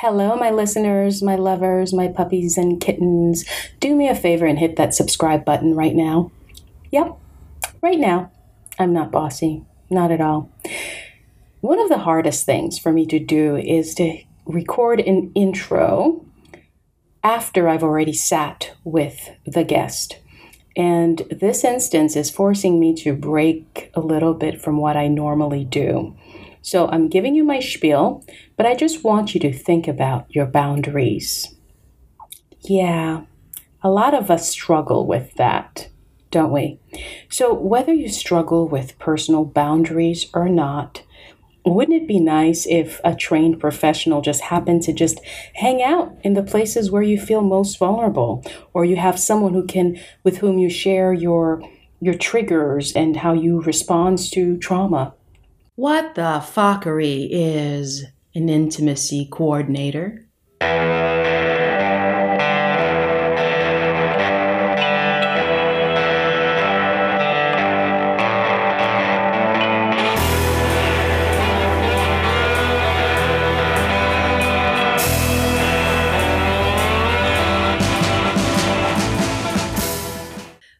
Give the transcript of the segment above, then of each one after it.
Hello, my listeners, my lovers, my puppies and kittens. Do me a favor and hit that subscribe button right now. Yep, right now. I'm not bossy, not at all. One of the hardest things for me to do is to record an intro after I've already sat with the guest. And this instance is forcing me to break a little bit from what I normally do. So I'm giving you my spiel, but I just want you to think about your boundaries. Yeah, a lot of us struggle with that, don't we? So whether you struggle with personal boundaries or not, wouldn't it be nice if a trained professional just happened to just hang out in the places where you feel most vulnerable or you have someone who can with whom you share your your triggers and how you respond to trauma what the fuckery is an intimacy coordinator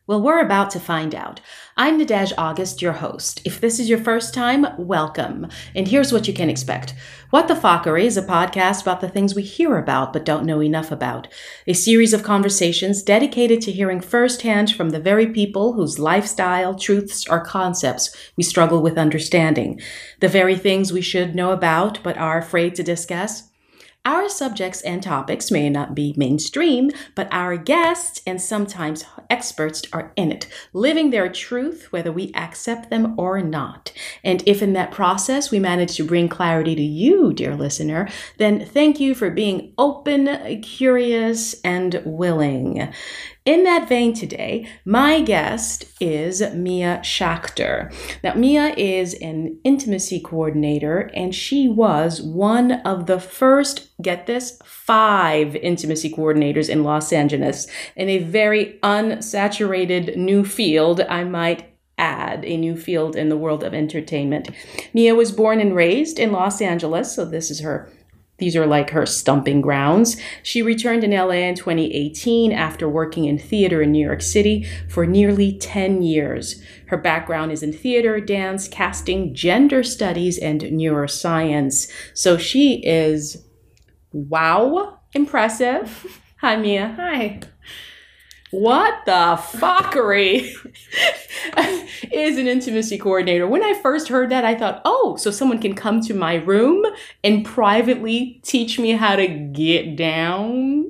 Well, we're about to find out. I'm Nadege August, your host. If this is your first time, welcome. And here's what you can expect. What the Fockery is a podcast about the things we hear about but don't know enough about. A series of conversations dedicated to hearing firsthand from the very people whose lifestyle, truths, or concepts we struggle with understanding. The very things we should know about but are afraid to discuss our subjects and topics may not be mainstream, but our guests and sometimes experts are in it, living their truth whether we accept them or not. And if in that process we manage to bring clarity to you, dear listener, then thank you for being open, curious, and willing. In that vein today, my guest is Mia Schachter. Now, Mia is an intimacy coordinator, and she was one of the first, get this, five intimacy coordinators in Los Angeles in a very unsaturated new field, I might add a new field in the world of entertainment. Mia was born and raised in Los Angeles, so this is her these are like her stumping grounds. She returned in LA in 2018 after working in theater in New York City for nearly 10 years. Her background is in theater, dance, casting, gender studies, and neuroscience. So she is, wow, impressive. Hi, Mia. Hi. What the fuckery is an intimacy coordinator? When I first heard that, I thought, oh, so someone can come to my room and privately teach me how to get down?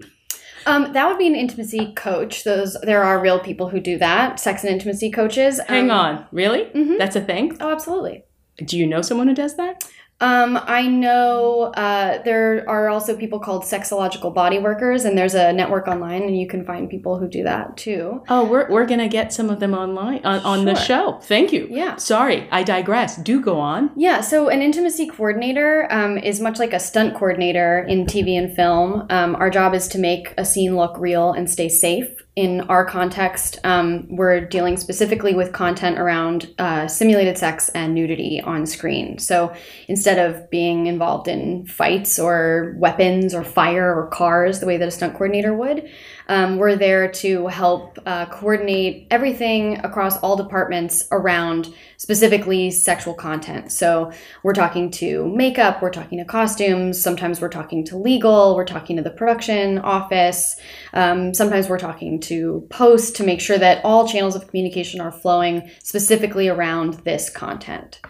Um, that would be an intimacy coach. Those there are real people who do that. Sex and intimacy coaches. Hang um, on, really? Mm-hmm. That's a thing? Oh, absolutely. Do you know someone who does that? Um, I know uh, there are also people called sexological body workers, and there's a network online, and you can find people who do that too. Oh, we're, we're going to get some of them online on, on sure. the show. Thank you. Yeah. Sorry, I digress. Do go on. Yeah, so an intimacy coordinator um, is much like a stunt coordinator in TV and film. Um, our job is to make a scene look real and stay safe in our context, um, we're dealing specifically with content around uh, simulated sex and nudity on screen. So instead of being involved in fights or weapons or fire or cars the way that a stunt coordinator would, um, we're there to help uh, coordinate everything across all departments around specifically sexual content. So we're talking to makeup, we're talking to costumes, sometimes we're talking to legal, we're talking to the production office, um, sometimes we're talking to post to make sure that all channels of communication are flowing specifically around this content.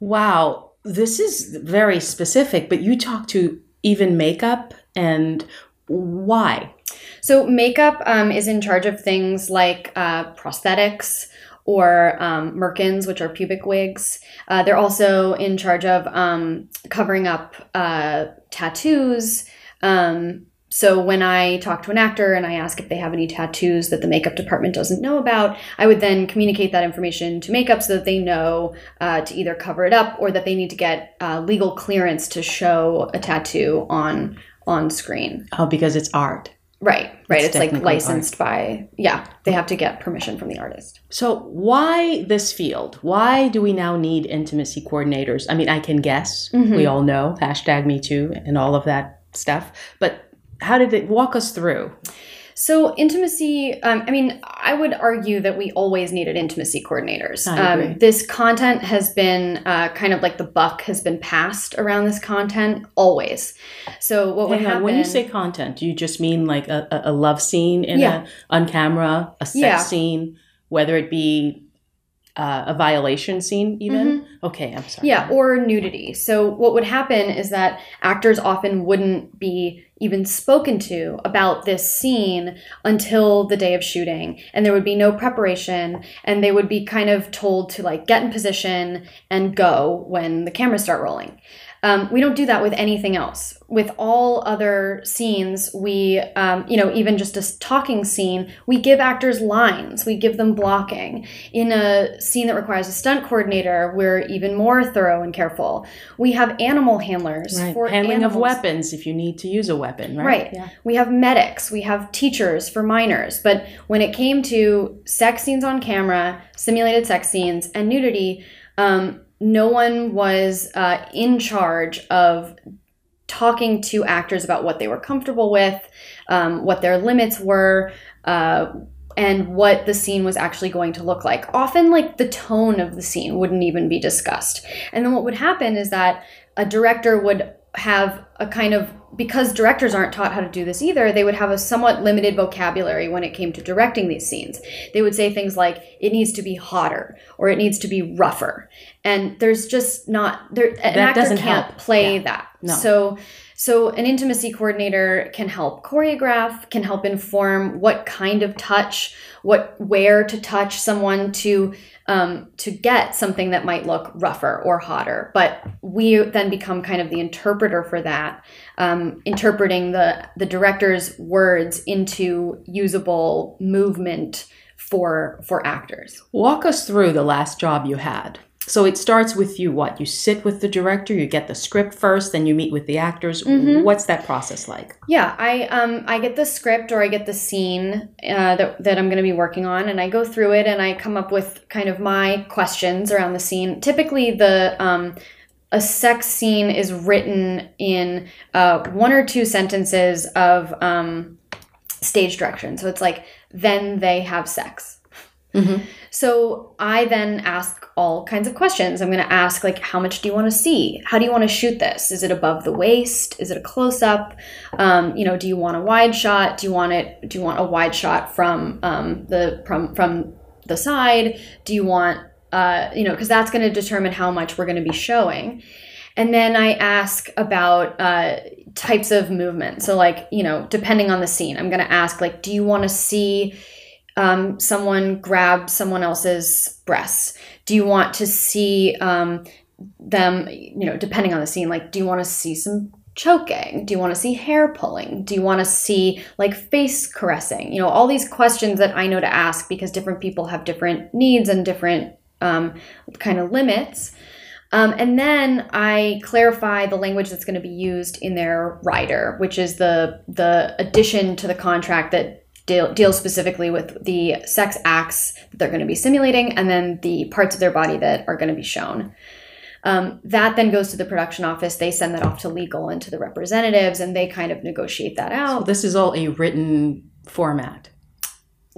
Wow, this is very specific, but you talk to even makeup and why? So, makeup um, is in charge of things like uh, prosthetics or um, merkins, which are pubic wigs. Uh, they're also in charge of um, covering up uh, tattoos. Um, so when I talk to an actor and I ask if they have any tattoos that the makeup department doesn't know about, I would then communicate that information to makeup so that they know uh, to either cover it up or that they need to get uh, legal clearance to show a tattoo on on screen. Oh, because it's art. Right, right. It's, it's like licensed art. by, yeah, they have to get permission from the artist. So, why this field? Why do we now need intimacy coordinators? I mean, I can guess. Mm-hmm. We all know hashtag me too and all of that stuff. But how did it walk us through? So intimacy, um, I mean, I would argue that we always needed intimacy coordinators. Um, this content has been uh, kind of like the buck has been passed around this content always. So what would happen when you say content, do you just mean like a, a, a love scene in Yeah. a on camera, a sex Yeah. scene, whether it be uh, a violation scene, even? Okay, I'm sorry. Mm-hmm. Yeah, or nudity. So what would happen is that actors often wouldn't be even spoken to about this scene until the day of shooting and there would be no preparation and they would be kind of told to like get in position and go when the cameras start rolling. Um, we don't do that with anything else. With all other scenes, we, um, you know, even just a talking scene, we give actors lines, we give them blocking. In a scene that requires a stunt coordinator, we're even more thorough and careful. We have animal handlers Right. for Handling of weapons if you need to use a weapon, right? Right. Yeah. We have medics, we have teachers for minors. But when it came to sex scenes on camera, simulated sex scenes, and nudity, um, no one was uh, in charge of talking to actors about what they were comfortable with, um, what their limits were. Uh, and what the scene was actually going to look like. Often, like the tone of the scene wouldn't even be discussed. And then what would happen is that a director would have a kind of because directors aren't taught how to do this either they would have a somewhat limited vocabulary when it came to directing these scenes they would say things like it needs to be hotter or it needs to be rougher and there's just not there an That actor doesn't can't help. play Yeah. that No. so so an intimacy coordinator can help choreograph can help inform what kind of touch what where to touch someone to um, to get something that might look rougher or hotter. But we then become kind of the interpreter for that, um, interpreting the the director's words into usable movement for for actors. Walk us through the last job you had. So it starts with you what? You sit with the director, you get the script first, then you meet with the actors. Mhm. What's that process like? Yeah, I um I get the script or I get the scene uh, that that I'm going to be working on, and I go through it and I come up with kind of my questions around the scene. Typically, the um a sex scene is written in uh, one or two sentences of um, stage direction. So it's like then they have sex. Mhm. So I then ask all kinds of questions. I'm going to ask like, how much do you want to see? How do you want to shoot this? Is it above the waist? Is it a close up? Um, you know, do you want a wide shot? Do you want it? Do you want a wide shot from um, the from from the side? Do you want uh, you know, because that's going to determine how much we're going to be showing. And then I ask about uh, types of movement. So, like, you know, depending on the scene, I'm going to ask, like, do you want to see um, someone grab someone else's breasts? Do you want to see um, them, you know, depending on the scene, like, do you want to see some choking? Do you want to see hair pulling? Do you want to see like face caressing? You know, all these questions that I know to ask because different people have different needs and different um, kind of limits. Um, and then I clarify the language that's going to be used in their rider, which is the the addition to the contract that deal, deals specifically with the sex acts that they're going to be simulating, and then the parts of their body that are going to be shown. Um, that then goes to the production office. They send that off to legal and to the representatives, and they kind of negotiate that So out. this is all a written format.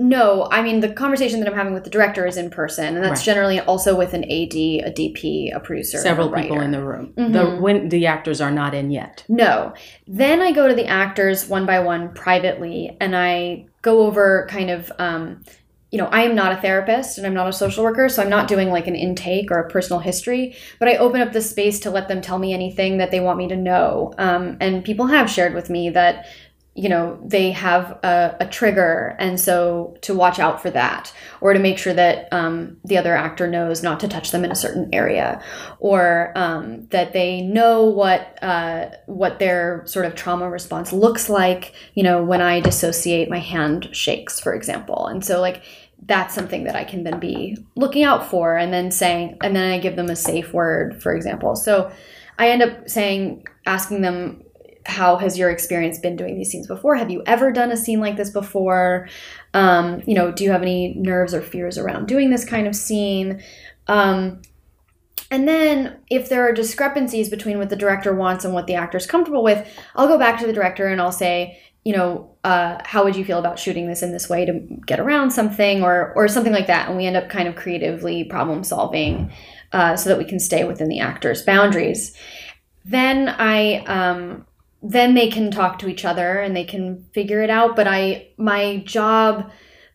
No, I mean the conversation that I'm having with the director is in person, and that's Right. generally also with an AD, a DP, a producer, and a Several people in the room. Mhm. The when the actors are not in yet. No. Then I go to the actors one by one privately and I go over kind of, um, you know, I am not a therapist and I'm not a social worker, so I'm not doing like an intake or a personal history, but I open up the space to let them tell me anything that they want me to know. Um, and people have shared with me that, you know, they have a, a trigger, and so to watch out for that, or to make sure that um, the other actor knows not to touch them in a certain area, or um, that they know what uh, what their sort of trauma response looks like. You know, when I dissociate, my hand shakes, for example, and so like that's something that I can then be looking out for, and then saying, and then I give them a safe word, for example. So I end up saying, asking them. How has your experience been doing these scenes before? Have you ever done a scene like this before? Um, you know, do you have any nerves or fears around doing this kind of scene? Um, And then, if there are discrepancies between what the director wants and what the actor is comfortable with, I'll go back to the director and I'll say, you know, uh, how would you feel about shooting this in this way to get around something or or something like that? And we end up kind of creatively problem solving uh, so that we can stay within the actor's boundaries. Then I um, then they can talk to each other and they can figure it out. But I my job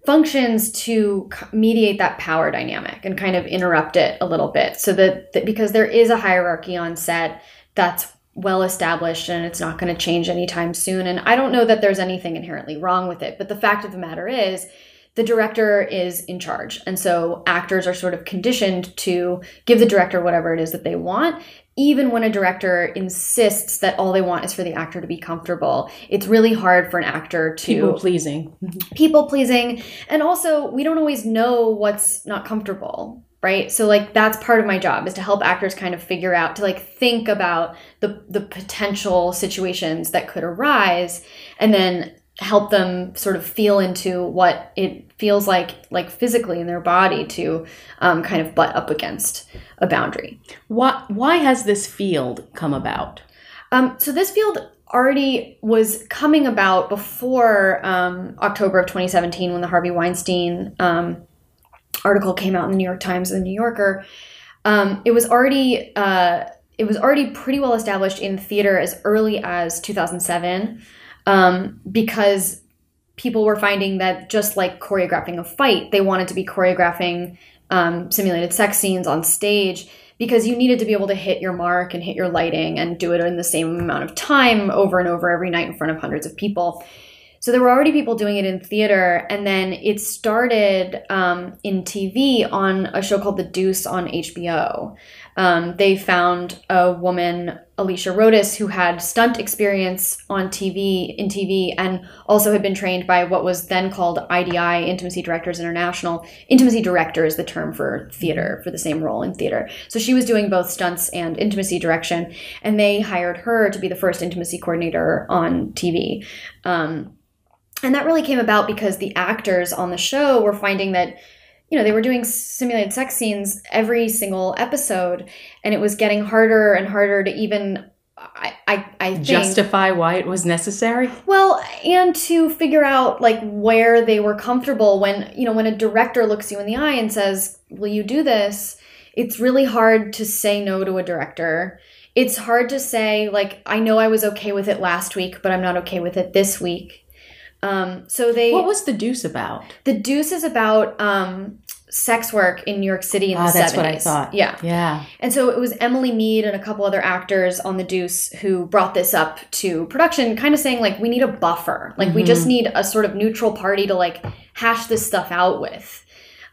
functions to mediate that power dynamic and kind of interrupt it a little bit so that, that because there is a hierarchy on set that's well established and it's not going to change anytime soon. And i don't know that there's anything inherently wrong with it but the fact of the matter is the director is in charge. And so actors are sort of conditioned to give the director whatever it is that they want even when a director insists that all they want is for the actor to be comfortable, it's really hard for an actor to people pleasing. People pleasing. And also, we don't always know what's not comfortable, right? So like that's part of my job is to help actors kind of figure out to like think about the the potential situations that could arise and then help them sort of feel into what it feels like like physically in their body to um, kind of butt up against a boundary. Why why has this field come about? Um, so this field already was coming about before um, october of 2017 when the harvey weinstein um, article came out in the new york times and the new yorker. Um, it was already uh, it was already pretty well established in theater as early as 2007 um, because people were finding that just like choreographing a fight, they wanted to be choreographing um, simulated sex scenes on stage because you needed to be able to hit your mark and hit your lighting and do it in the same amount of time over and over every night in front of hundreds of people. So there were already people doing it in theater, and then it started um, in TV on a show called The Deuce on HBO. Um, they found a woman, Alicia Rodis, who had stunt experience on TV in TV and also had been trained by what was then called IDI, Intimacy Directors International. Intimacy director is the term for theater, for the same role in theater. So she was doing both stunts and intimacy direction, and they hired her to be the first intimacy coordinator on TV. Um, and that really came about because the actors on the show were finding that you know, they were doing simulated sex scenes every single episode, and it was getting harder and harder to even I, I, I think, justify why it was necessary. Well, and to figure out like where they were comfortable when you know when a director looks you in the eye and says, "Will you do this?" It's really hard to say no to a director. It's hard to say like, "I know I was okay with it last week, but I'm not okay with it this week." Um, so they. What was the Deuce about? The Deuce is about um, sex work in New York City in ah, the that's 70s. what I thought. Yeah. Yeah. And so it was Emily Meade and a couple other actors on The Deuce who brought this up to production, kind of saying, like, we need a buffer. Like, we Mm-hmm. just need a sort of neutral party to, like, hash this stuff out with.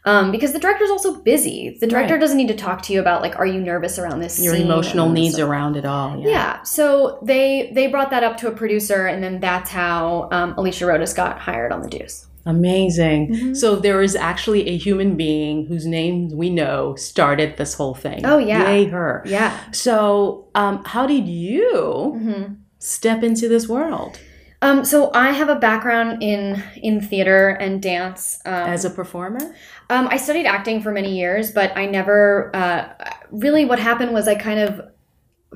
Um, because the director's also busy. The director Right. doesn't need to talk to you about, like, are you nervous around this Your emotional needs stuff. around it all. Yeah. Yeah. So they they brought that up to a producer, and then that's how um, Alicia Rodis got hired on The Deuce. Amazing. Mm-hmm. So there is actually a human being whose name we know started this whole thing. Oh, yeah. Yay, her. Yeah. So, um, how did you hmm step into this world Um, so I have a background in in theater and dance. Um, as a performer? um, I studied acting for many years, but I never uh, really. What happened was I kind of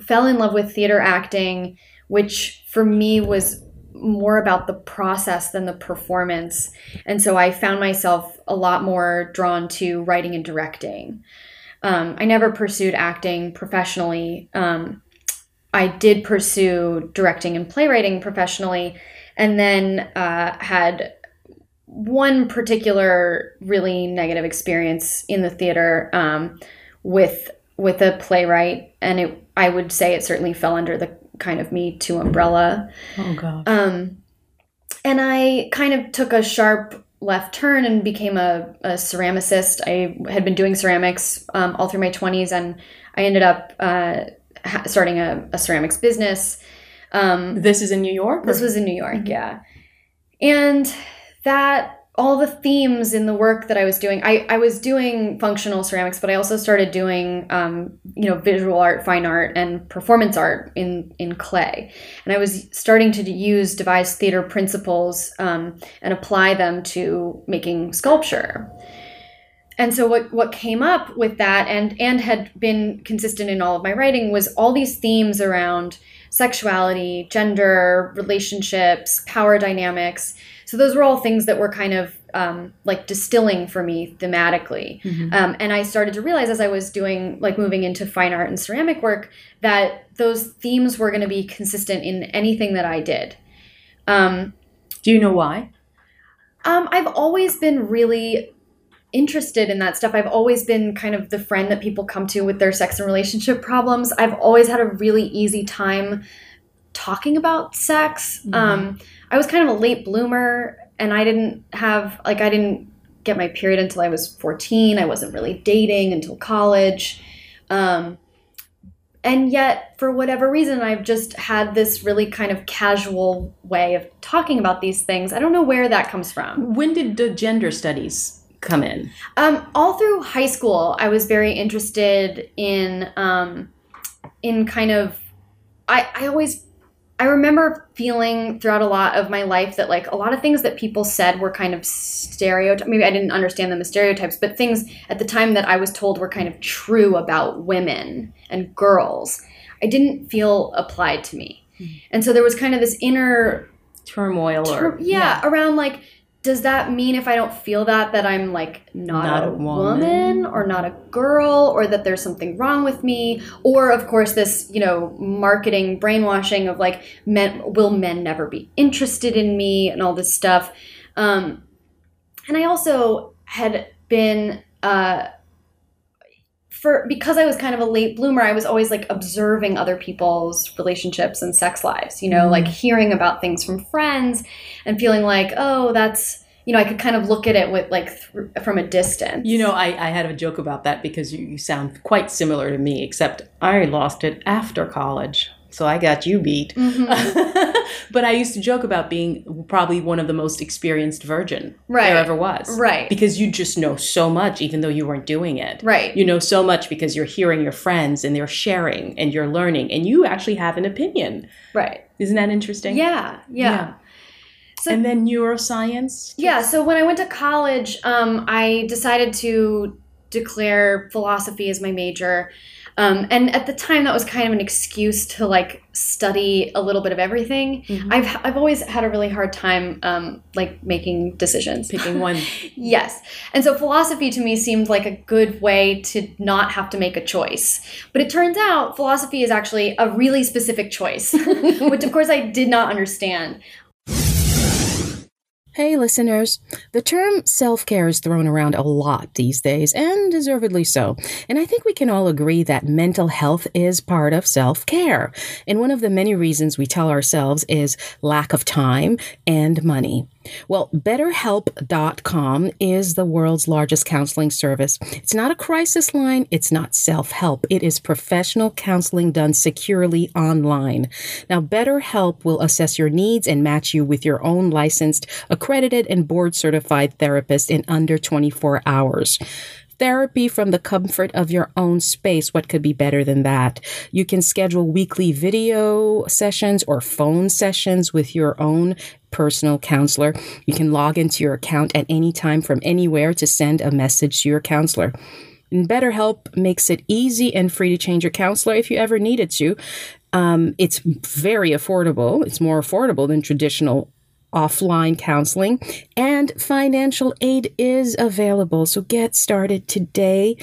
fell in love with theater acting, which for me was more about the process than the performance, and so I found myself a lot more drawn to writing and directing. Um, I never pursued acting professionally. Um, I did pursue directing and playwriting professionally, and then uh, had one particular really negative experience in the theater um, with with a playwright, and it I would say it certainly fell under the kind of Me Too umbrella. Oh god. Um, and I kind of took a sharp left turn and became a, a ceramicist. I had been doing ceramics um, all through my 20s, and I ended up uh, ha- starting a, a ceramics business. Um, This is in New York? this or- was in New York, yeah. And that all the themes in the work that I was doing, I, I was doing functional ceramics, but I also started doing, um, you know, visual art, fine art, and performance art in, in clay. And I was starting to use devised theater principles um, and apply them to making sculpture. And so what what came up with that and and had been consistent in all of my writing was all these themes around sexuality, gender, relationships, power dynamics. So those were all things that were kind of um, like distilling for me thematically. Mm-hmm. Um, and I started to realize as I was doing like moving into fine art and ceramic work that those themes were going to be consistent in anything that I did. Um, Do you know why? Um, I've always been really interested in that stuff. I've always been kind of the friend that people come to with their sex and relationship problems. I've always had a really easy time talking about sex. Mm-hmm. Um, I was kind of a late bloomer and I didn't have, like, I didn't get my period until I was 14. I wasn't really dating until college. Um, and yet, for whatever reason, I've just had this really kind of casual way of talking about these things. I don't know where that comes from. When did the gender studies come in? Um, all through high school, I was very interested in um, in kind of. I I always I remember feeling throughout a lot of my life that like a lot of things that people said were kind of stereotypes. Maybe I didn't understand them as stereotypes, but things at the time that I was told were kind of true about women and girls, I didn't feel applied to me. Mm-hmm. And so there was kind of this inner turmoil or yeah, yeah, around like does that mean if I don't feel that that I'm like not, not a, a woman. woman. or not a girl or that there's something wrong with me or of course this you know marketing brainwashing of like men will men never be interested in me and all this stuff um, and I also had been uh, for because I was kind of a late bloomer, I was always like observing other people's relationships and sex lives, you know, mm. like hearing about things from friends and feeling like, oh, that's you know, I could kind of look at it with like th- from a distance. You know, I, I had a joke about that because you, you sound quite similar to me, except I lost it after college so I got you beat. Mm-hmm. but I used to joke about being probably one of the most experienced virgin right. there ever was. Right. Because you just know so much, even though you weren't doing it. Right. You know so much because you're hearing your friends and they're sharing and you're learning and you actually have an opinion. Right. Isn't that interesting? Yeah. Yeah. yeah. So, and then neuroscience? Yeah. So when I went to college, um, I decided to declare philosophy as my major. Um, and at the time, that was kind of an excuse to like study a little bit of everything. Mm-hmm. I've I've always had a really hard time um, like making decisions, picking one. yes, and so philosophy to me seemed like a good way to not have to make a choice. But it turns out philosophy is actually a really specific choice, which of course I did not understand. Hey, listeners. The term self care is thrown around a lot these days, and deservedly so. And I think we can all agree that mental health is part of self care. And one of the many reasons we tell ourselves is lack of time and money. Well, BetterHelp.com is the world's largest counseling service. It's not a crisis line, it's not self help. It is professional counseling done securely online. Now, BetterHelp will assess your needs and match you with your own licensed, accredited, and board certified therapist in under 24 hours therapy from the comfort of your own space. What could be better than that? You can schedule weekly video sessions or phone sessions with your own personal counselor. You can log into your account at any time from anywhere to send a message to your counselor. And BetterHelp makes it easy and free to change your counselor if you ever needed to. Um, it's very affordable. It's more affordable than traditional offline counseling, and financial aid is available. So get started today.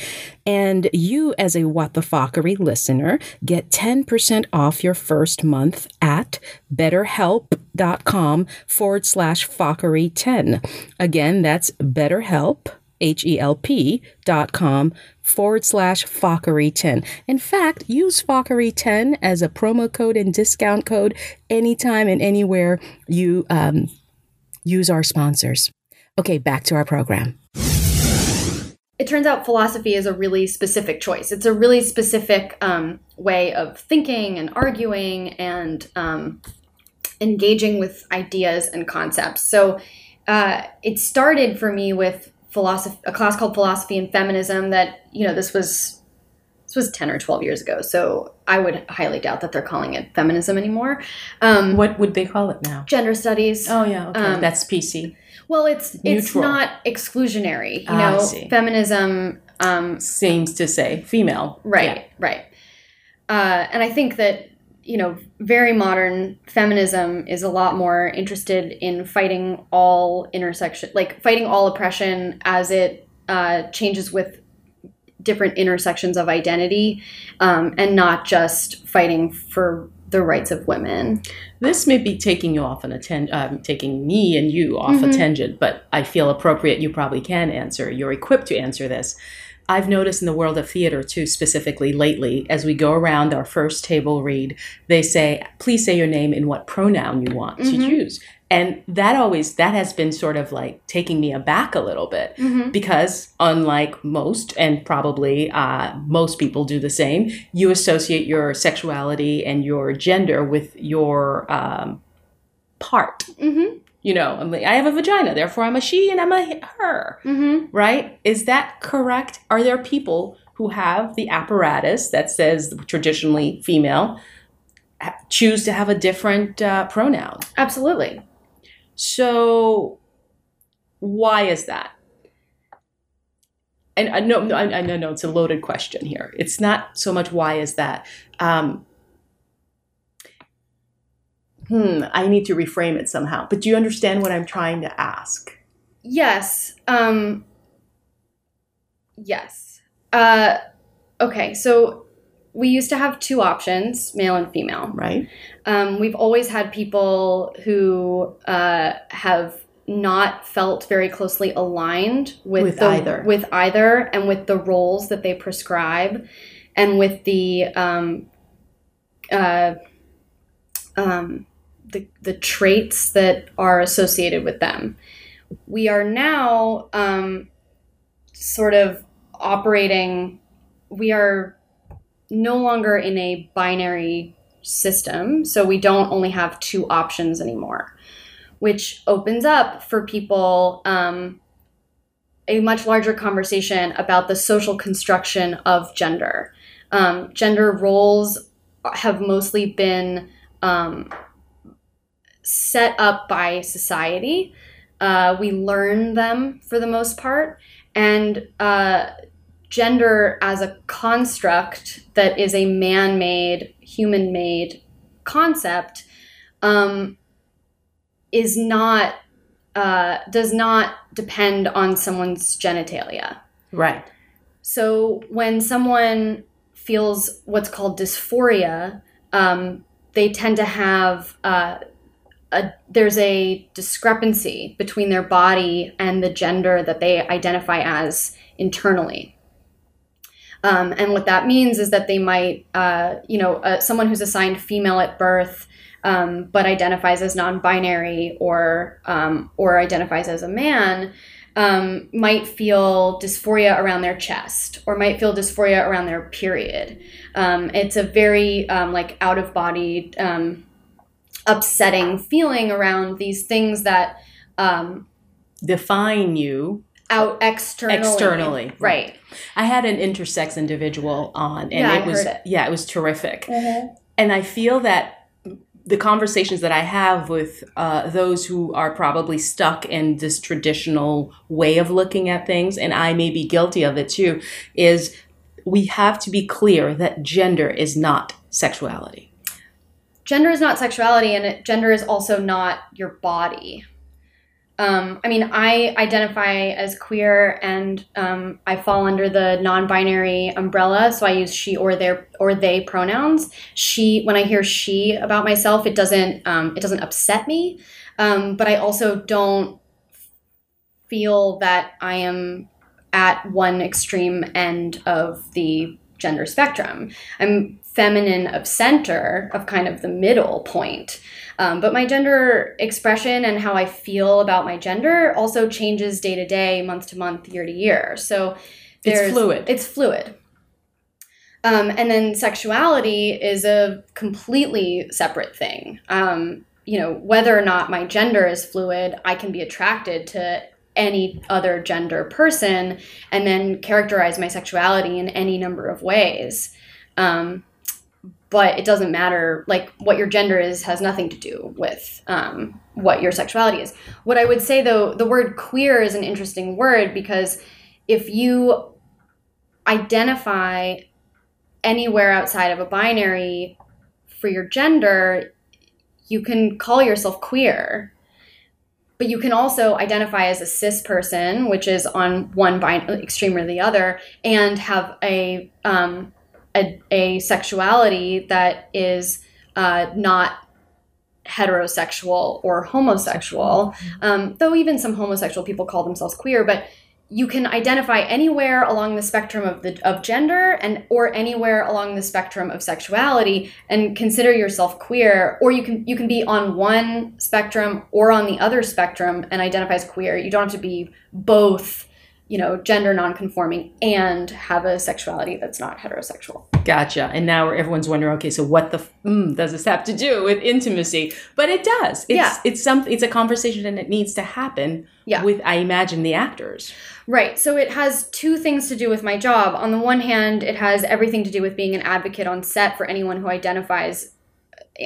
And you, as a What the Fockery listener, get 10% off your first month at betterhelp.com forward slash fockery 10. Again, that's betterhelp, H E L P dot com forward slash Fockery10. In fact, use Fockery10 as a promo code and discount code anytime and anywhere you um, use our sponsors. Okay, back to our program. It turns out philosophy is a really specific choice. It's a really specific um, way of thinking and arguing and um, engaging with ideas and concepts. So uh, it started for me with philosophy, a class called Philosophy and Feminism. That you know, this was this was 10 or 12 years ago. So I would highly doubt that they're calling it feminism anymore. Um, What would they call it now? gender studies. Oh yeah, okay. Um, that's PC. Well, it's it's not exclusionary. You Ah, know, feminism. Um, Seems to say female. right, Yeah. right. Uh, and I think that you know, very modern feminism is a lot more interested in fighting all intersection, like fighting all oppression as it uh, changes with different intersections of identity, um, and not just fighting for the rights of women. This may be taking you off on a ten- um, taking me and you off a Mhm. tangent, but I feel appropriate. You probably can answer. You're equipped to answer this. I've noticed in the world of theater too, specifically lately, as we go around our first table read, they say, "Please say your name and what pronoun you want to Mhm. use." And that always that has been sort of like taking me aback a little bit Mm-hmm. because unlike most and probably uh, most people do the same you associate your sexuality and your gender with your um, part Mm-hmm. You know I'm like, i have a vagina therefore i'm a she and i'm a her Mm-hmm. right is that correct are there people who have the apparatus that says traditionally female choose to have a different uh, pronoun Absolutely. so, why is that? And I know, I, I know, no, it's a loaded question here. It's not so much why is that. Um, hmm, I need to reframe it somehow. But do you understand what I'm trying to ask? Yes. Um Yes. Uh okay, so we used to have two options, male and female. Right? Um, we've always had people who uh, have not felt very closely aligned with, With the, either. with either, and with the roles that they prescribe, and with the um, uh, um, the the traits that are associated with them. We are now um, sort of operating. We are no longer in a binary system, so we don't only have two options anymore, which opens up for people um, a much larger conversation about the social construction of gender. Um, gender roles have mostly been um, set up by society. Uh, we learn them for the most part, and uh, gender as a construct that is a man made, human made concept um, is not, uh, does not depend on someone's genitalia. Right. So when someone feels what's called dysphoria, um, they tend to have uh, a there's a discrepancy between their body and the gender that they identify as internally. Um, and what that means is that they might, uh, you know, uh, someone who's assigned female at birth, um, but identifies as non-binary or um, or identifies as a man, um, might feel dysphoria around their chest or might feel dysphoria around their period. Um, it's a very um, like out of body, upsetting feeling around these things that um, Define you. out externally. Externally, right? I had an intersex individual on, and Yeah, it was it. yeah, it was terrific. And I feel that the conversations that I have with uh, those who are probably stuck in this traditional way of looking at things, and I may be guilty of it too, is we have to be clear that gender is not sexuality. Gender is not sexuality, and it, gender is also not your body. Um, I mean, I identify as queer, and um, I fall under the non-binary umbrella. So I use she or their or they pronouns. She, when I hear she about myself, it doesn't um, it doesn't upset me, um, but I also don't feel that I am at one extreme end of the gender spectrum. I'm feminine of center, of kind of the middle point. Um, but my gender expression and how I feel about my gender also changes day to day, month to month, year to year. So It's fluid. It's fluid. Um, and then sexuality is a completely separate thing. Um, you know, whether or not my gender is fluid, I can be attracted to any other gender person and then characterize my sexuality in any number of ways. Um, but it doesn't matter like what your gender is has nothing to do with um, what your sexuality is. What i would say though the word queer is an interesting word because if you identify anywhere outside of a binary for your gender you can call yourself queer. But you can also identify as a cis person which is on one bin- extreme or the other and have a um, a, a sexuality that is uh, not heterosexual or homosexual, um, though even some homosexual people call themselves queer, but you can identify anywhere along the spectrum of the of gender and or anywhere along the spectrum of sexuality and consider yourself queer or you can you can be on one spectrum or on the other spectrum and identify as queer. You don't have to be both you know, gender nonconforming and have a sexuality that's not heterosexual. Gotcha. And now everyone's wondering, okay, so what the mm, does this have to do with intimacy? But it does. It's, Yeah. It's some. It's a conversation, and it needs to happen. Yeah. With I imagine the actors. Right. So it has two things to do with my job. On the one hand, it has everything to do with being an advocate on set for anyone who identifies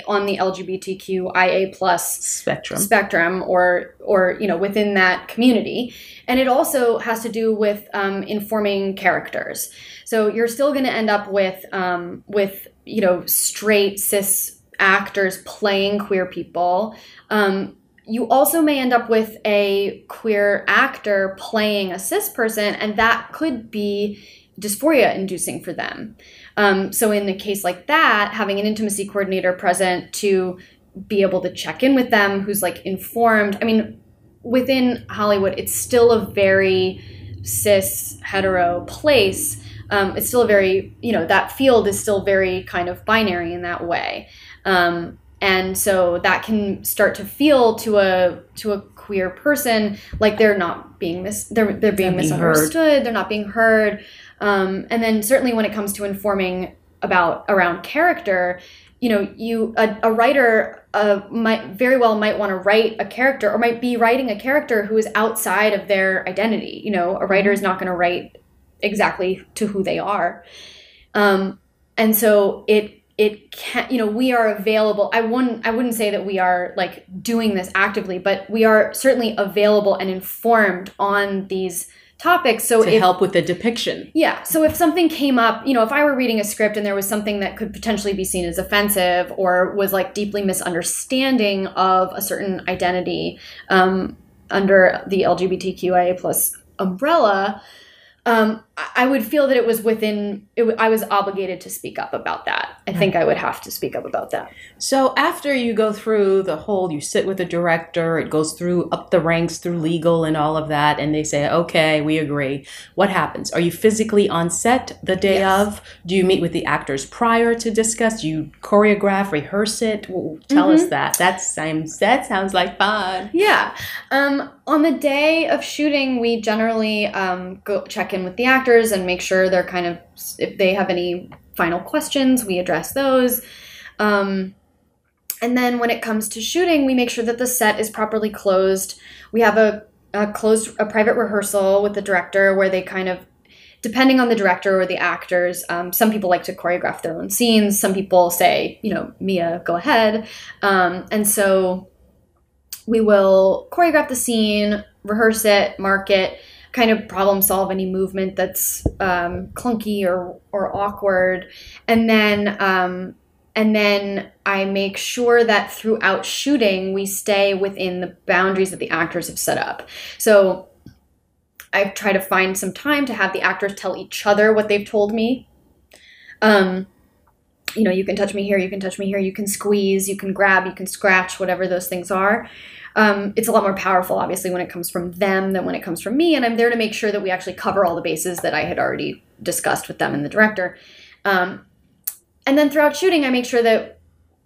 on the LGBTQIA plus Spectrum. spectrum or or you know within that community. And it also has to do with um, informing characters. So you're still going to end up with um, with you know straight cis actors playing queer people. Um, you also may end up with a queer actor playing a cis person and that could be dysphoria inducing for them um, so in a case like that having an intimacy coordinator present to be able to check in with them who's like informed i mean within hollywood it's still a very cis hetero place. Um, it's still a very you know that field is still very kind of binary in that way. Um, and so that can start to feel to a to a queer person like they're not being mis they're they're being heard. misunderstood they're not being heard um, and then certainly when it comes to informing about around character you know you a, a writer uh, might very well might want to write a character or might be writing a character who is outside of their identity. You know a writer is not going to write exactly to who they are. Um, and so it it can you know we are available i wouldn't i wouldn't say that we are like doing this actively but we are certainly available and informed on these topics so to if help with the depiction. yeah. So if something came up, you know, if I were reading a script and there was something that could potentially be seen as offensive or was like deeply misunderstanding of a certain identity um, under the LGBTQIA plus umbrella, um, I- would feel that it was within. It, w- I was obligated to speak up about that. I think I would have to speak up about that. So after you go through the whole, you sit with the director, it goes through up the ranks through legal and all of that, and they say, okay, we agree. What happens? Are you physically on set the day Yes. of? Do you meet with the actors prior to discuss? Do you choreograph, rehearse it? Well, tell us that. That sounds that sounds like fun. Yeah. Um, on the day of shooting, we generally um, go check in with the actors and make sure they're kind of, if they have any final questions, we address those. Um, and then when it comes to shooting, we make sure that the set is properly closed. We have a, a closed, a private rehearsal with the director where they kind of depending on the director or the actors, um, some people like to choreograph their own scenes. Some people say, you know, Mia, go ahead. Um, and so we will choreograph the scene, rehearse it, mark it, kind of problem solve any movement that's um, clunky or or awkward, and then um, and then I make sure that throughout shooting we stay within the boundaries that the actors have set up. So I try to find some time to have the actors tell each other what they've told me. Um, you know, you can touch me here, you can touch me here, you can squeeze, you can grab, you can scratch, whatever those things are. Um, it's a lot more powerful, obviously, when it comes from them than when it comes from me. And I'm there to make sure that we actually cover all the bases that I had already discussed with them and the director. Um, and then throughout shooting, I make sure that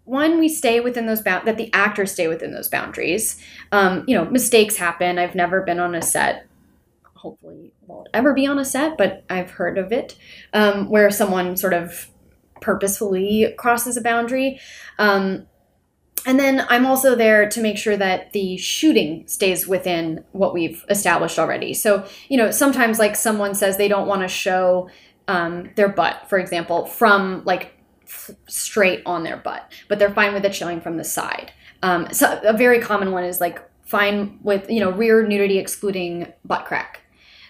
one, we stay within those bound that the actors stay within those boundaries. Um, you know, mistakes happen. I've never been on a set hopefully won't ever be on a set, but I've heard of it, um, where someone sort of purposefully crosses a boundary. Um, and then I'm also there to make sure that the shooting stays within what we've established already. So, you know, sometimes like someone says they don't want to show um, their butt, for example, from like f- straight on their butt, but they're fine with it showing from the side. Um, so a very common one is like fine with, you know, rear nudity excluding butt crack.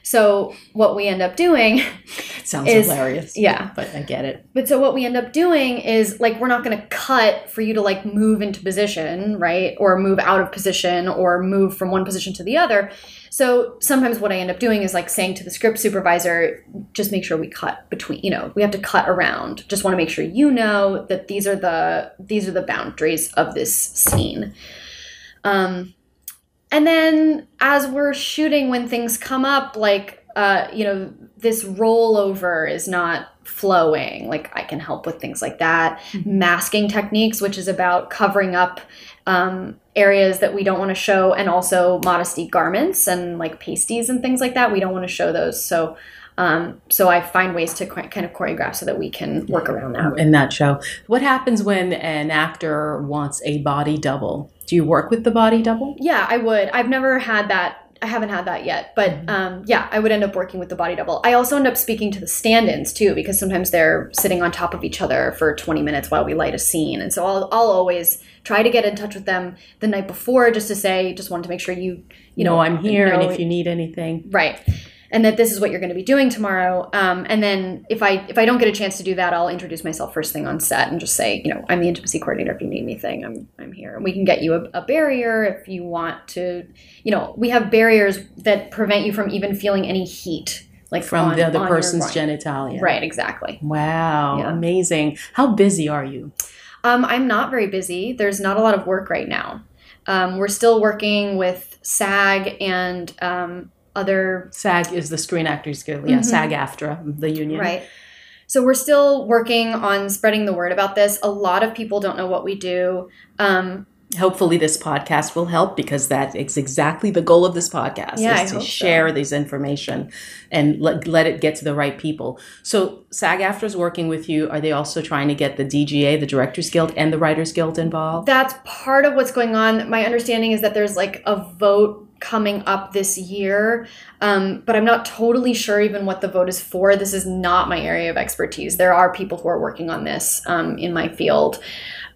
So what we end up doing Sounds Is- hilarious. yeah. But I get it. But so what we end up doing is like we're not going to cut for you to like move into position, right? Or move out of position or move from one position to the other. So sometimes what I end up doing is like saying to the script supervisor, just make sure we cut between, you know, we have to cut around. Just want to make sure you know that these are the these are the boundaries of this scene. Um and then as we're shooting when things come up like uh you know this rollover is not flowing. Like i can help with things like that. Masking techniques which is about covering up um, areas that we don't want to show and also modesty garments and like pasties and things like that. We don't want to show those. So um, so i find ways to ki- kind of choreograph so that we can work around that. In that show. What happens when an actor wants a body double? Do you work with the body double? Yeah, I would. I've never had that. I haven't had that yet, but um, yeah, I would end up working with the body double. I also end up speaking to the stand-ins too, because sometimes they're sitting on top of each other for 20 minutes while we light a scene, and so I'll, I'll always try to get in touch with them the night before, just to say, just wanted to make sure you, you know, I'm here, and if you need anything, right and that this is what you're going to be doing tomorrow um, and then if i if i don't get a chance to do that i'll introduce myself first thing on set and just say you know i'm the intimacy coordinator if you need anything i'm i'm here and we can get you a, a barrier if you want to you know we have barriers that prevent you from even feeling any heat like from on- the other person's genitalia. right exactly Wow, Yeah. amazing. How busy are you? Um, I'm not very busy. There's not a lot of work right now. Um, we're still working with SAG and um, other SAG is the Screen Actors Guild. Yeah, Mhm. SAG AFTRA, the union. Right. So we're still working on spreading the word about this. A lot of people don't know what we do. Um, Hopefully, this podcast will help because that is exactly the goal of this podcast Yeah, I is to hope so. share this information and let, let it get to the right people. So, SAG AFTRA is working with you. Are they also trying to get the DGA, the Directors Guild, and the Writers Guild involved? that's part of what's going on. My understanding is that there's like a vote coming up this year, um, but I'm not totally sure even what the vote is for. This is not my area of expertise. There are people who are working on this um, in my field,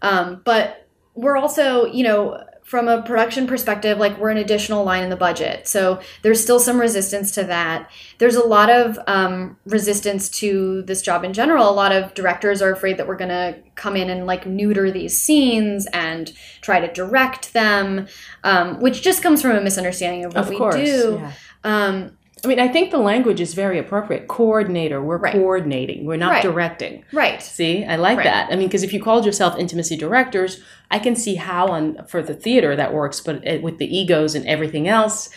um, but we're also, you know, from a production perspective, like we're an additional line in the budget. So there's still some resistance to that. There's a lot of um, resistance to this job in general. A lot of directors are afraid that we're going to come in and like neuter these scenes and try to direct them, um, which just comes from a misunderstanding of what of we do. yeah. Um, I mean, I think the language is very appropriate. Coordinator, we're Right. coordinating, we're not Right. directing. right. See, I like Right. that. I mean, because if you called yourself intimacy directors, I can see how on for the theater that works, but uh, with the egos and everything else,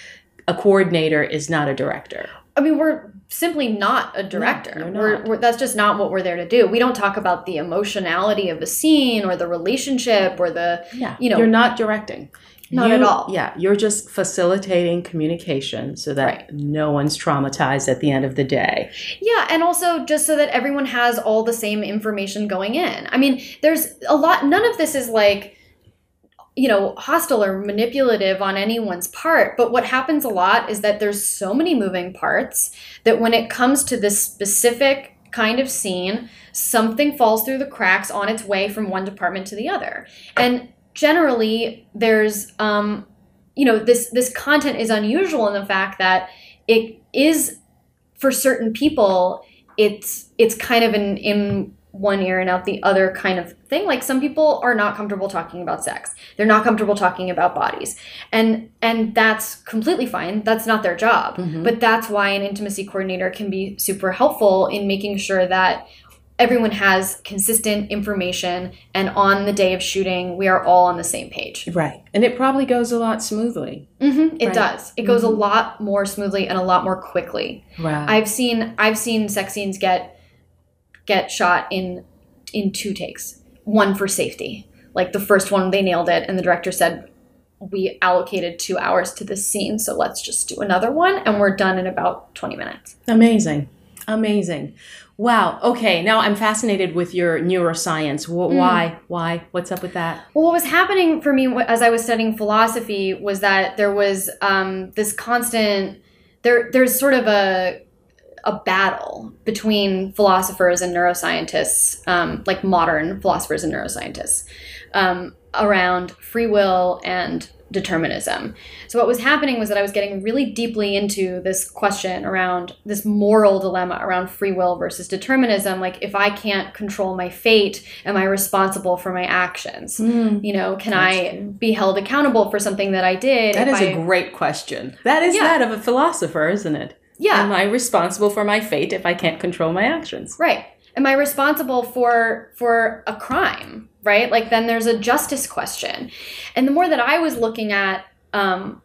a coordinator is not a director. I mean, we're simply not a director. you're We're, we're, that's just not what we're there to do. We don't talk about the emotionality of the scene or the relationship or the Yeah, You know- you're not directing. Not You- at all. Yeah, you're just facilitating communication so that Right. no one's traumatized at the end of the day. Yeah, and also just so that everyone has all the same information going in. I mean, there's a lot, none of this is like, you know, hostile or manipulative on anyone's part. But what happens a lot is that there's so many moving parts that when it comes to this specific kind of scene, something falls through the cracks on its way from one department to the other. And generally, there's, um, you know, this this content is unusual in the fact that it is for certain people it's it's kind of an in one ear and out the other kind of thing. Like some people are not comfortable talking about sex. They're not comfortable talking about bodies. And and that's completely fine. That's not their job. Mhm. but that's why an intimacy coordinator can be super helpful in making sure that everyone has consistent information and on the day of shooting we are all on the same page Right. And it probably goes a lot smoothly. hmm it Right. does it goes a Mhm. lot more smoothly and a lot more quickly Wow. I've seen I've seen sex scenes get get shot in in two takes. One for safety. Like the first one they nailed it and the director said we allocated 2 hours to this scene, so let's just do another one and we're done in about 20 minutes. Amazing. Amazing. Wow. Okay. Now I'm fascinated with your neuroscience. Wh- Why? Why? What's up with that? Well, what was happening for me as I was studying philosophy was that there was um, this constant there. There's sort of a a battle between philosophers and neuroscientists, um, like modern philosophers and neuroscientists, um, around free will and determinism. So what was happening was that I was getting really deeply into this question around this moral dilemma around free will versus determinism. Like, if I can't control my fate, am I responsible for my actions? Hmm. You know, can I be held accountable for something that I did? That is I, a great question. That is Yeah. that of a philosopher, isn't it? yeah. Am I responsible for my fate if I can't control my actions? Right. Am I responsible for for a crime? Right. Like then there's a justice question, and the more that I was looking at um,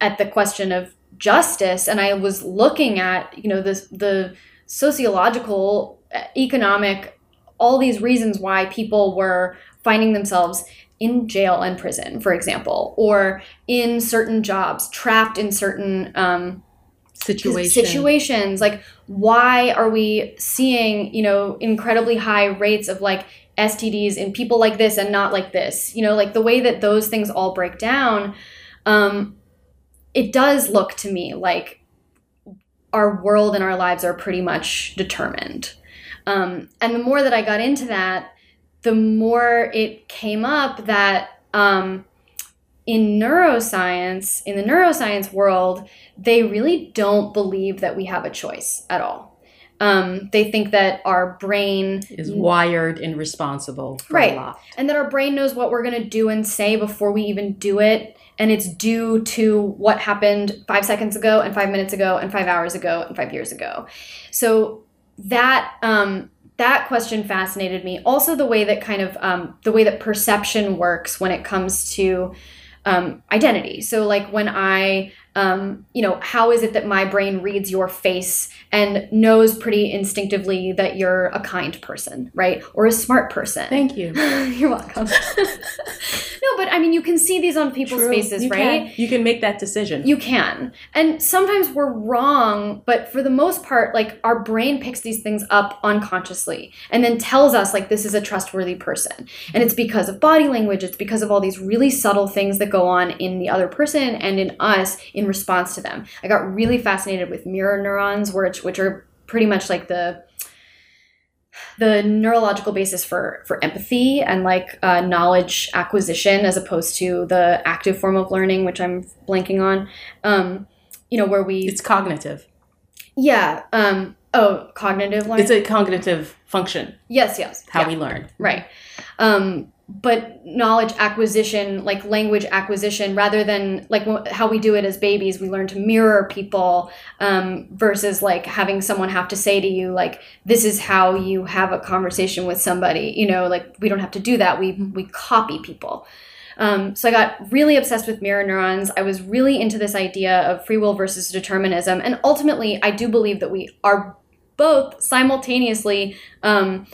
at the question of justice, and I was looking at you know the the sociological, uh, economic, all these reasons why people were finding themselves in jail and prison, for example, or in certain jobs, trapped in certain um, Situation. situations like why are we seeing you know incredibly high rates of like stds in people like this and not like this you know like the way that those things all break down um it does look to me like our world and our lives are pretty much determined um and the more that i got into that the more it came up that um in neuroscience in the neuroscience world they really don't believe that we have a choice at all. Um, they think that our brain is wired and responsible for Right. a lot. and that our brain knows what we're going to do and say before we even do it and it's due to what happened five seconds ago and five minutes ago and five hours ago and five years ago so that um, that question fascinated me also the way that kind of um, the way that perception works when it comes to um, identity so like when i um, you know how is it that my brain reads your face and knows pretty instinctively that you're a kind person right or a smart person Thank you. you're welcome. no, but I mean, you can see these on people's True. faces, You right? Can, you can make that decision. You can. And sometimes we're wrong, but for the most part, like our brain picks these things up unconsciously and then tells us, like, this is a trustworthy person. And it's because of body language, it's because of all these really subtle things that go on in the other person and in us in response to them. I got really fascinated with mirror neurons, which, which are pretty much like the the neurological basis for for empathy and like uh, knowledge acquisition as opposed to the active form of learning which i'm blanking on um you know where we it's cognitive. yeah um oh cognitive learning It's a cognitive function, yes yes how yeah, we learn. right um but knowledge acquisition like language acquisition rather than like how we do it as babies we learn to mirror people um, versus like having someone have to say to you like this is how you have a conversation with somebody you know like we don't have to do that we we copy people um, so I got really obsessed with mirror neurons. I was really into this idea of free will versus determinism, and ultimately, I do believe that we are both simultaneously um,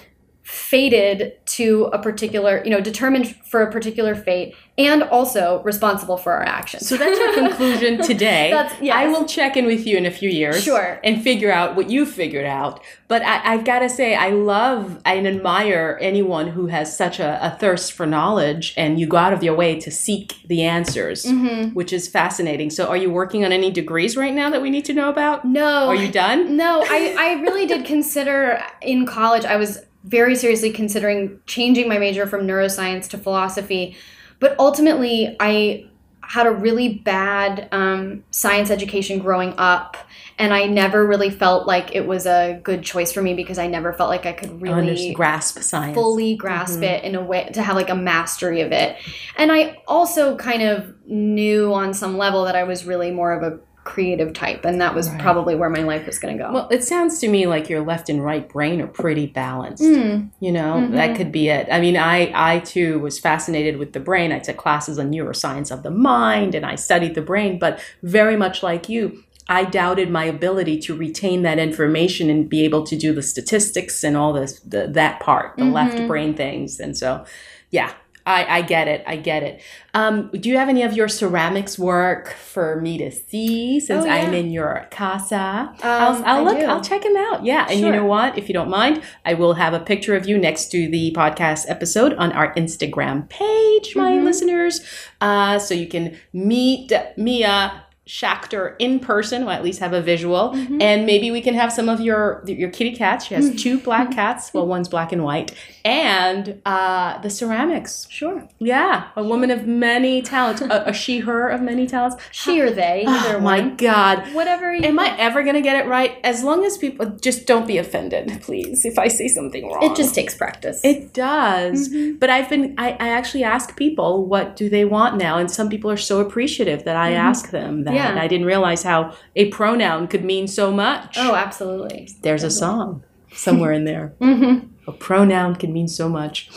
fated to a particular, you know, determined for a particular fate, and also responsible for our actions. So that's your conclusion today. That's- yes. I will check in with you in a few years. Sure. And figure out what you figured out. But I, I've got to say, I love and admire anyone who has such a, a thirst for knowledge and you go out of your way to seek the answers, Mhm. which is fascinating. So are you working on any degrees right now that we need to know about? No, Are you done? No, I, I really did consider in college, I was very seriously considering changing my major from neuroscience to philosophy. But ultimately, I had a really bad um, science education growing up. And I never really felt like it was a good choice for me because I never felt like I could really Understand- grasp science. fully grasp Mhm. it in a way to have like a mastery of it. And I also kind of knew on some level that I was really more of a creative type and that was Right. probably where my life was going to go. Well, it sounds to me like your left and right brain are pretty balanced. Mm, You know, Mhm. that could be it. I mean, I I too was fascinated with the brain. I took classes on neuroscience of the mind and I studied the brain, but very much like you, I doubted my ability to retain that information and be able to do the statistics and all this the, that part, the left Mhm. brain things. And so, yeah, I, I get it. I get it. Um, do you have any of your ceramics work for me to see since Oh, yeah. I'm in your casa? I'll, Um, I'll look. do. I'll check them out. Yeah, and you know what? If you don't mind, I will have a picture of you next to the podcast episode on our Instagram page, my Mhm. listeners, uh, so you can meet Mia. Schachter in person, or at least have a visual, Mhm. and maybe we can have some of your your kitty cats. She has two black cats. Well, one's black and white, and uh, the ceramics. Sure. Yeah, a woman of many talents, a, a she her of many talents. She or they, either Oh my one. God, Whatever you am I ever gonna get it right? As long as people just don't be offended, please. If I say something wrong, It just takes practice. it does. Mhm. But I've been I, I actually ask people what do they want now, and some people are so appreciative that I Mhm. ask them that Yeah. I didn't realize how a pronoun could mean so much. Oh, absolutely. There's a song somewhere in there. Mm-hmm. A pronoun can mean so much.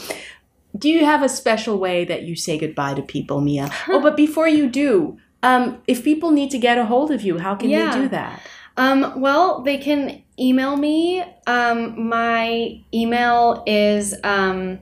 Do you have a special way that you say goodbye to people, Mia? oh, but before you do, um, if people need to get a hold of you, how can Yeah. they do that? Um, well, they can email me. Um, my email is um,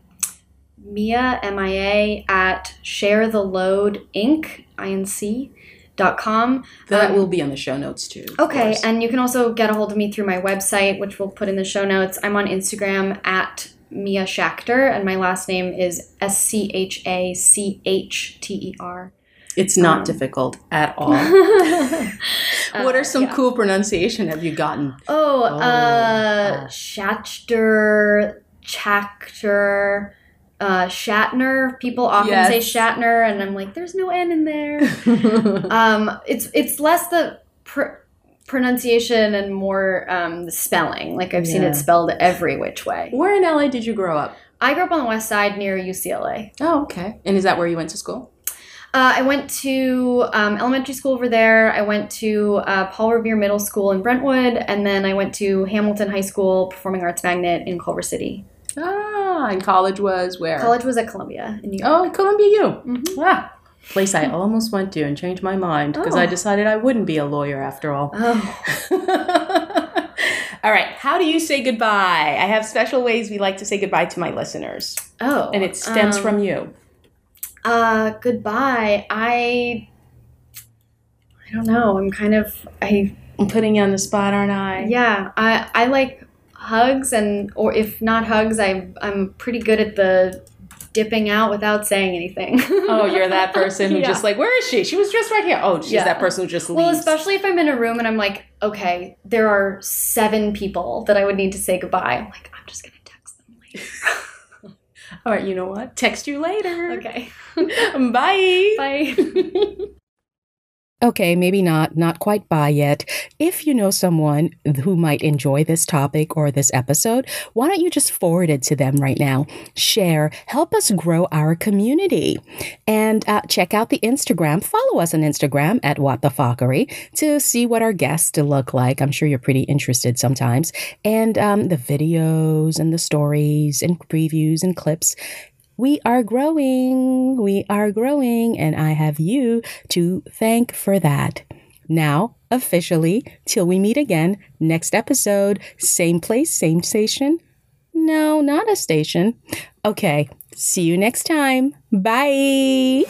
Mia, M-I-A, at sharetheload, I-N-C, dot com. That Um, will be on the show notes too. Okay, and you can also get a hold of me through my website, which we'll put in the show notes. I'm on Instagram at Mia Schachter, and my last name is S C H A C H T E R. it's not um, difficult at all. what are some Uh, yeah. cool pronunciation have you gotten? Oh, Oh, uh. Schachter, Chachter, uh, Shatner. People often Yes. say Shatner, and I'm like, there's no N in there. um, it's it's less the pr- pronunciation and more um, the spelling. Like I've seen it spelled every which way. Where in LA did you grow up? I grew up on the west side near UCLA. Oh, okay. And is that where you went to school? Uh, I went to um, elementary school over there. I went to uh, Paul Revere Middle School in Brentwood, and then I went to Hamilton High School Performing Arts Magnet in Culver City. Ah, and college was where? College was at Columbia in New York. Oh, Columbia U. Mhm. Ah, place I almost went to and changed my mind because I Oh. decided I wouldn't be a lawyer after all. Oh. all right, how do you say goodbye? I have special ways we like to say goodbye to my listeners, oh. and it stems um, from you. Uh, goodbye. I. I don't know. I'm kind of. I I'm putting you on the spot, aren't I? yeah. I I like hugs and or if not hugs, I I'm pretty good at the dipping out without saying anything. Oh, you're that person who Yeah. just like, where is she? She was just right here. Oh, she's Yeah. that person who just leaves. Well, especially if I'm in a room and I'm like, okay, there are seven people that I would need to say goodbye. I'm like, I'm just gonna text them later. All right, you know what? Text you later. okay. Bye. Bye. Okay, maybe not, not quite bye yet. If you know someone who might enjoy this topic or this episode, why don't you just forward it to them right now? Share, help us grow our community. And uh, check out the Instagram. Follow us on Instagram at What the to see what our guests look like. I'm sure you're pretty interested sometimes. And um, the videos and the stories and previews and clips. We are growing. We are growing. And I have you to thank for that. Now, officially, till we meet again, next episode, same place, same station. No, not a station. Okay, see you next time. Bye.